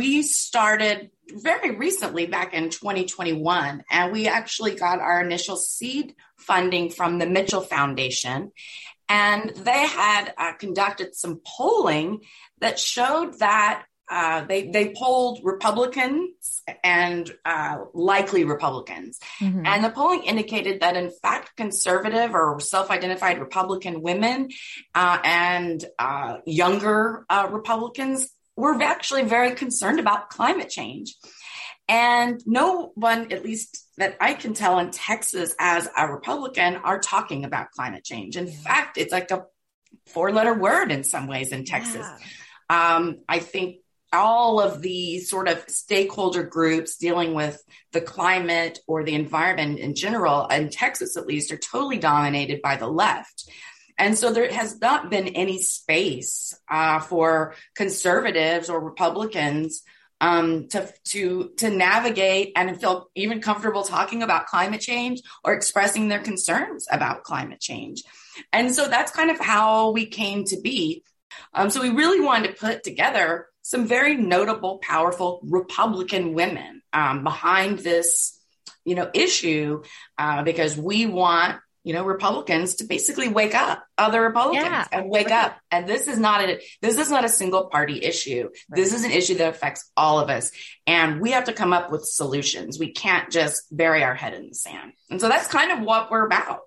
we started very recently back in 2021, and we actually got our initial seed funding from the Mitchell Foundation. And they had uh, conducted some polling that showed that uh, they they polled Republicans and uh, likely Republicans, mm-hmm. and the polling indicated that in fact conservative or self-identified Republican women uh, and uh, younger uh, Republicans were actually very concerned about climate change. And no one, at least that I can tell in Texas as a Republican, are talking about climate change. In yeah. fact, it's like a four letter word in some ways in Texas. Yeah. Um, I think all of the sort of stakeholder groups dealing with the climate or the environment in general, in Texas at least, are totally dominated by the left. And so there has not been any space uh, for conservatives or Republicans um, to to to navigate and feel even comfortable talking about climate change or expressing their concerns about climate change. And so that's kind of how we came to be. Um, so we really wanted to put together some very notable, powerful Republican women um, behind this, you know, issue uh, because we want you know, Republicans to basically wake up, other Republicans yeah, and wake right. up. And this is not a, this is not a single party issue. Right. This is an issue that affects all of us. And we have to come up with solutions. We can't just bury our head in the sand. And so that's kind of what we're about.